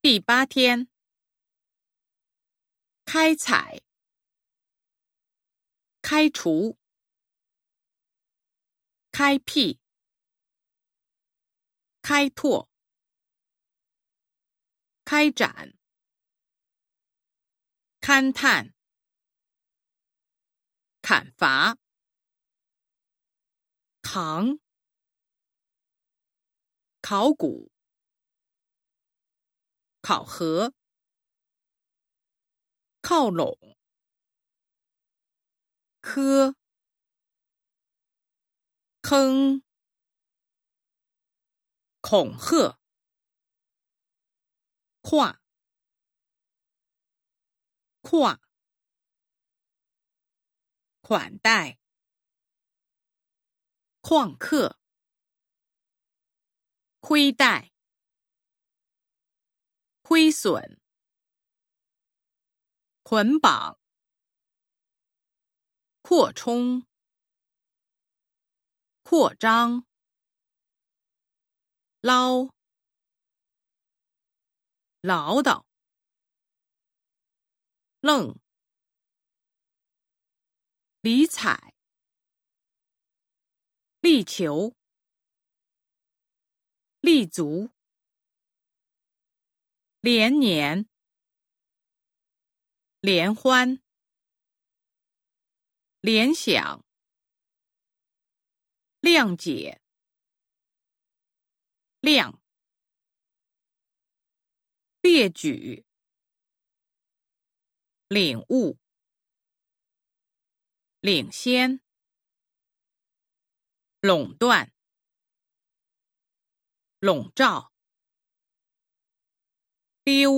第八天，开采、开除、开辟、开拓、开展、勘探、砍伐、扛、考古。考核，靠拢，科，坑，恐吓，跨，跨，款待，旷课，亏待。亏损、捆绑、扩充、扩张、捞、唠叨、愣、理睬、力求、立足。连年，联欢，联想，谅解，谅，列举，领悟，领先，垄断，笼罩。Piu.